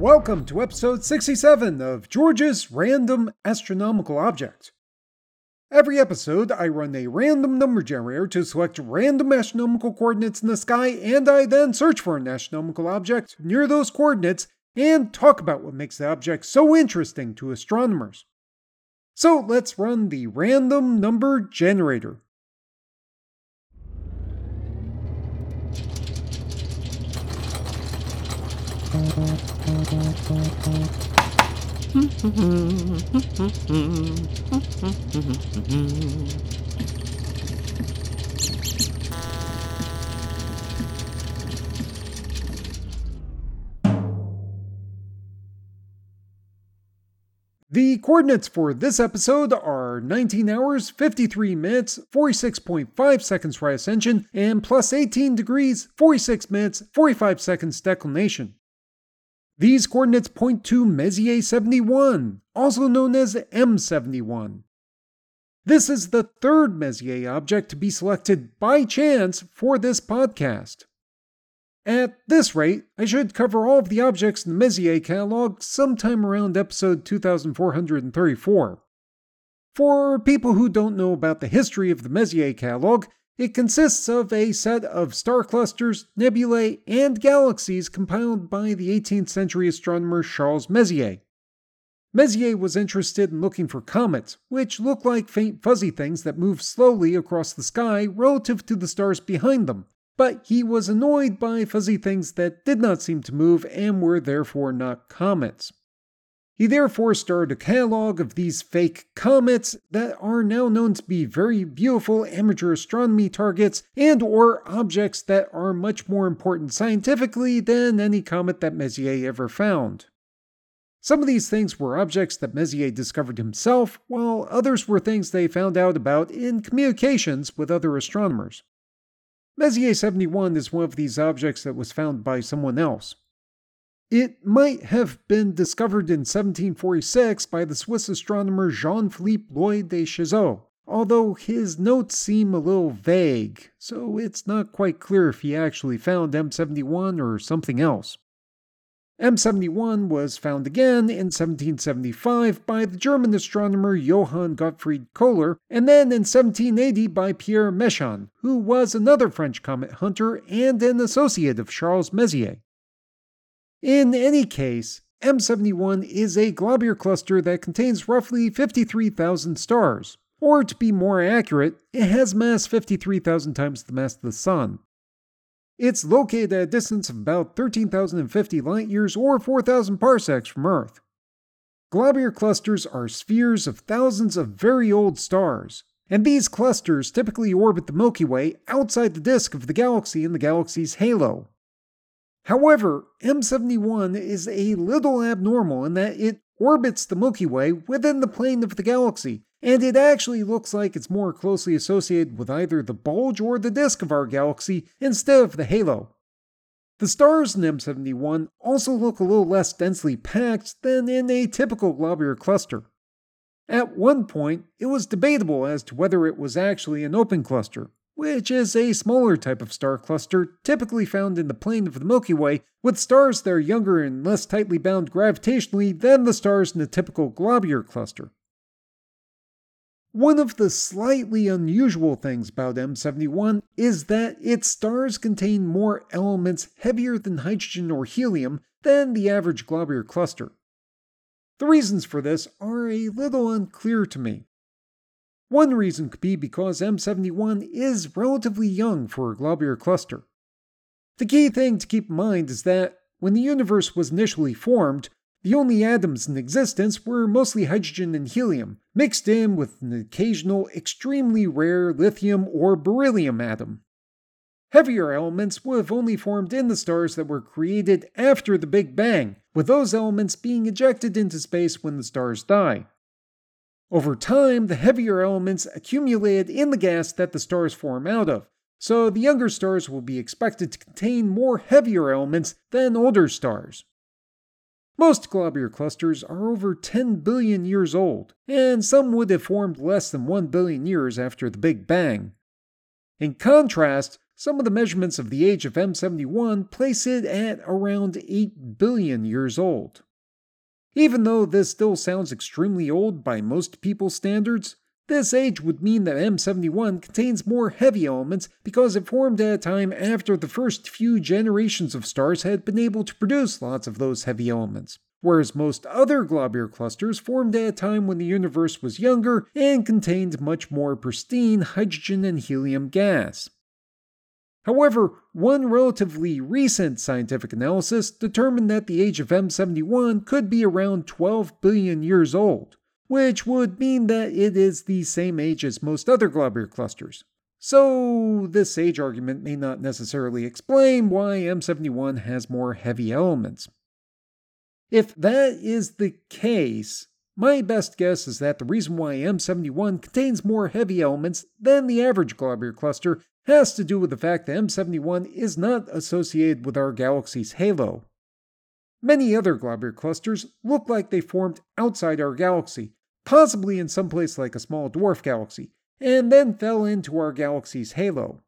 Welcome to episode 67 of George's Random Astronomical Object. Every episode, I run a random number generator to select random astronomical coordinates in the sky, and I then search for an astronomical object near those coordinates and talk about what makes the object so interesting to astronomers. So let's run the random number generator. The coordinates for this episode are 19 hours, 53 minutes, 46.5 seconds right ascension, and plus 18 degrees, 46 minutes, 45 seconds declination. These coordinates point to Messier 71, also known as M71. This is the third Messier object to be selected by chance for this podcast. At this rate, I should cover all of the objects in the Messier catalog sometime around episode 2434. For people who don't know about the history of the Messier catalog, it consists of a set of star clusters, nebulae, and galaxies compiled by the 18th century astronomer Charles Messier. Messier was interested in looking for comets, which look like faint fuzzy things that move slowly across the sky relative to the stars behind them, but he was annoyed by fuzzy things that did not seem to move and were therefore not comets. He therefore started a catalog of these fake comets that are now known to be very beautiful amateur astronomy targets and or objects that are much more important scientifically than any comet that Messier ever found. Some of these things were objects that Messier discovered himself, while others were things they found out about in communications with other astronomers. Messier 71 is one of these objects that was found by someone else. It might have been discovered in 1746 by the Swiss astronomer Jean Philippe Loys de Chéseaux, although his notes seem a little vague, so it's not quite clear if he actually found M71 or something else. M71 was found again in 1775 by the German astronomer Johann Gottfried Kohler, and then in 1780 by Pierre Méchain, who was another French comet hunter and an associate of Charles Messier. In any case, M71 is a globular cluster that contains roughly 53,000 stars. Or to be more accurate, it has mass 53,000 times the mass of the Sun. It's located at a distance of about 13,050 light years or 4,000 parsecs from Earth. Globular clusters are spheres of thousands of very old stars, and these clusters typically orbit the Milky Way outside the disk of the galaxy in the galaxy's halo. However, M71 is a little abnormal in that it orbits the Milky Way within the plane of the galaxy, and it actually looks like it's more closely associated with either the bulge or the disk of our galaxy instead of the halo. The stars in M71 also look a little less densely packed than in a typical globular cluster. At one point, it was debatable as to whether it was actually an open cluster, which is a smaller type of star cluster typically found in the plane of the Milky Way, with stars that are younger and less tightly bound gravitationally than the stars in a typical globular cluster. One of the slightly unusual things about M71 is that its stars contain more elements heavier than hydrogen or helium than the average globular cluster. The reasons for this are a little unclear to me. One reason could be because M71 is relatively young for a globular cluster. The key thing to keep in mind is that when the universe was initially formed, the only atoms in existence were mostly hydrogen and helium, mixed in with an occasional extremely rare lithium or beryllium atom. Heavier elements would have only formed in the stars that were created after the Big Bang, with those elements being ejected into space when the stars die. Over time, the heavier elements accumulated in the gas that the stars form out of, so the younger stars will be expected to contain more heavier elements than older stars. Most globular clusters are over 10 billion years old, and some would have formed less than 1 billion years after the Big Bang. In contrast, some of the measurements of the age of M71 place it at around 8 billion years old. Even though this still sounds extremely old by most people's standards, this age would mean that M71 contains more heavy elements because it formed at a time after the first few generations of stars had been able to produce lots of those heavy elements, whereas most other globular clusters formed at a time when the universe was younger and contained much more pristine hydrogen and helium gas. However, one relatively recent scientific analysis determined that the age of M71 could be around 12 billion years old which would mean that it is the same age as most other globular clusters. So, this age argument may not necessarily explain why M71 has more heavy elements. If that is the case, my best guess is that the reason why M71 contains more heavy elements than the average globular cluster has to do with the fact that M71 is not associated with our galaxy's halo. Many other globular clusters look like they formed outside our galaxy, possibly in some place like a small dwarf galaxy, and then fell into our galaxy's halo.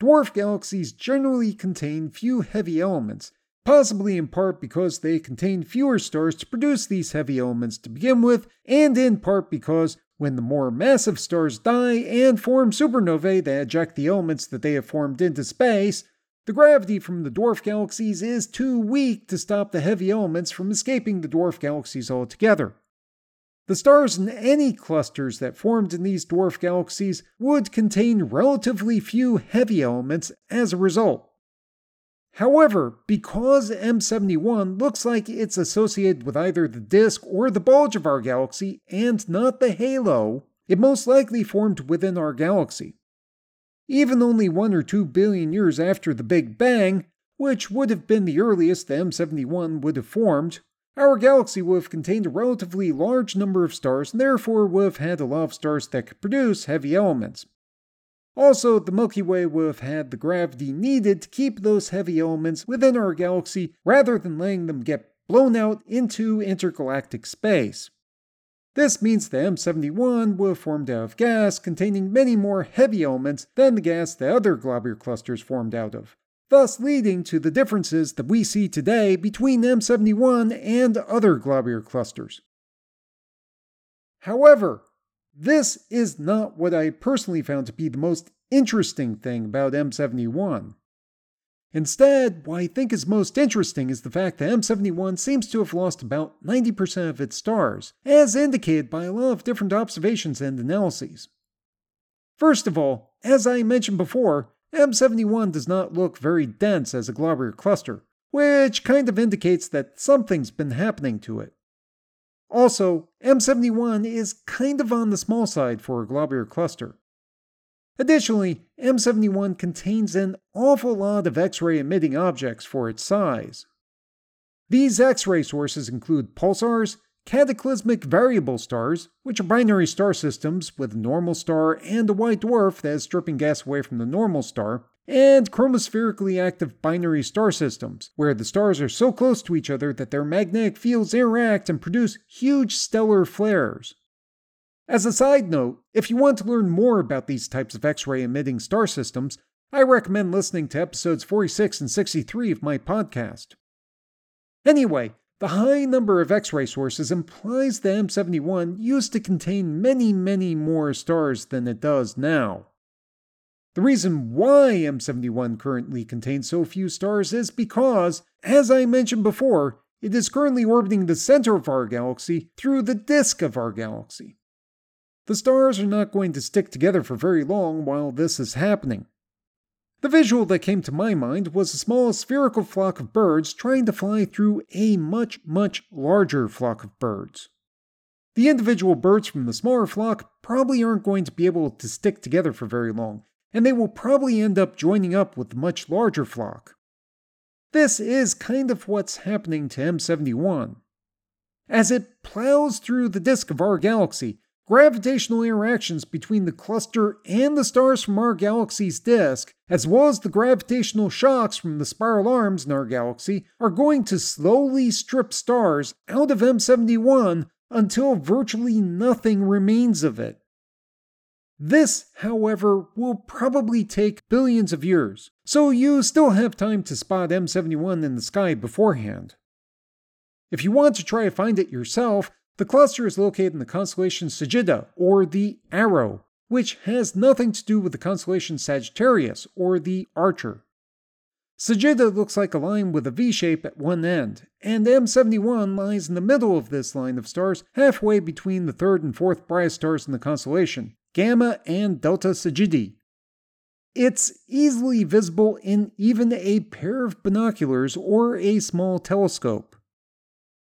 Dwarf galaxies generally contain few heavy elements, possibly in part because they contain fewer stars to produce these heavy elements to begin with, and in part because when the more massive stars die and form supernovae that eject the elements that they have formed into space, the gravity from the dwarf galaxies is too weak to stop the heavy elements from escaping the dwarf galaxies altogether. The stars in any clusters that formed in these dwarf galaxies would contain relatively few heavy elements as a result. However, because M71 looks like it's associated with either the disk or the bulge of our galaxy and not the halo, it most likely formed within our galaxy. Even only 1 or 2 billion years after the Big Bang, which would have been the earliest the M71 would have formed, our galaxy would have contained a relatively large number of stars and therefore would have had a lot of stars that could produce heavy elements. Also, the Milky Way would have had the gravity needed to keep those heavy elements within our galaxy rather than letting them get blown out into intergalactic space. This means the M71 would have formed out of gas containing many more heavy elements than the gas the other globular clusters formed out of thus leading to the differences that we see today between M71 and other globular clusters. However, this is not what I personally found to be the most interesting thing about M71. Instead, what I think is most interesting is the fact that M71 seems to have lost about 90% of its stars, as indicated by a lot of different observations and analyses. First of all, as I mentioned before, M71 does not look very dense as a globular cluster, which kind of indicates that something's been happening to it. Also, M71 is kind of on the small side for a globular cluster. Additionally, M71 contains an awful lot of X ray emitting objects for its size. These X ray sources include pulsars, cataclysmic variable stars, which are binary star systems with a normal star and a white dwarf that is stripping gas away from the normal star, and chromospherically active binary star systems, where the stars are so close to each other that their magnetic fields interact and produce huge stellar flares. As a side note, if you want to learn more about these types of X ray emitting star systems, I recommend listening to episodes 46 and 63 of my podcast. Anyway, the high number of X ray sources implies the M71 used to contain many, many more stars than it does now. The reason why M71 currently contains so few stars is because, as I mentioned before, it is currently orbiting the center of our galaxy through the disk of our galaxy. The stars are not going to stick together for very long while this is happening. The visual that came to my mind was a small spherical flock of birds trying to fly through a much, much larger flock of birds. The individual birds from the smaller flock probably aren't going to be able to stick together for very long, and they will probably end up joining up with the much larger flock. This is kind of what's happening to M71. As it plows through the disk of our galaxy, gravitational interactions between the cluster and the stars from our galaxy's disk, as well as the gravitational shocks from the spiral arms in our galaxy, are going to slowly strip stars out of M71 until virtually nothing remains of it. This, however, will probably take billions of years, so you still have time to spot M71 in the sky beforehand. If you want to try to find it yourself, the cluster is located in the constellation Sagitta, or the Arrow, which has nothing to do with the constellation Sagittarius, or the Archer. Sagitta looks like a line with a V shape at one end, and M71 lies in the middle of this line of stars, halfway between the third and fourth brightest stars in the constellation, Gamma and Delta Sagittae. It's easily visible in even a pair of binoculars or a small telescope.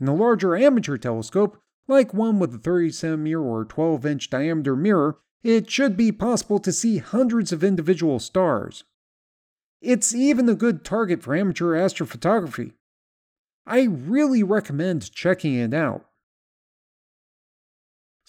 In a larger amateur telescope, like one with a 30 centimeter or 12 inch diameter mirror, it should be possible to see hundreds of individual stars. It's even a good target for amateur astrophotography. I really recommend checking it out.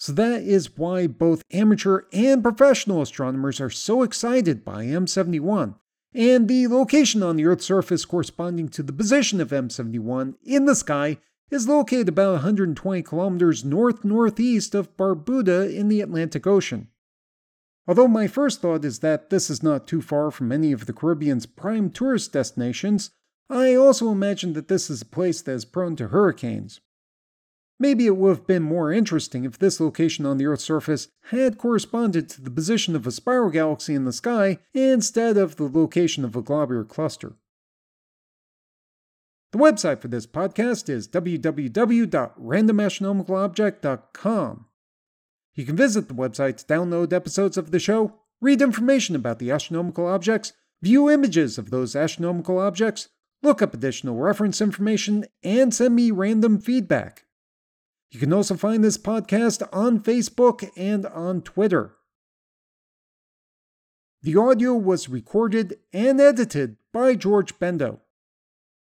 So that is why both amateur and professional astronomers are so excited by M71, and the location on the Earth's surface corresponding to the position of M71 in the sky is located about 120 kilometers north northeast of Barbuda in the Atlantic Ocean. Although my first thought is that this is not too far from any of the Caribbean's prime tourist destinations, I also imagine that this is a place that is prone to hurricanes. Maybe it would have been more interesting if this location on the Earth's surface had corresponded to the position of a spiral galaxy in the sky instead of the location of a globular cluster. The website for this podcast is www.randomastronomicalobject.com. You can visit the website to download episodes of the show, read information about the astronomical objects, view images of those astronomical objects, look up additional reference information, and send me random feedback. You can also find this podcast on Facebook and on Twitter. The audio was recorded and edited by George Bendo.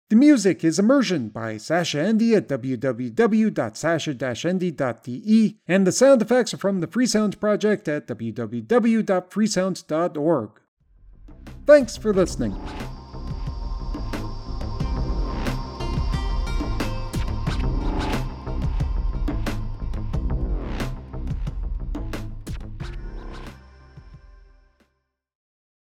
The music is Immersion by Sascha Ende at www.sascha-ende.de, and the sound effects are from the Freesound Project at www.freesound.org. Thanks for listening.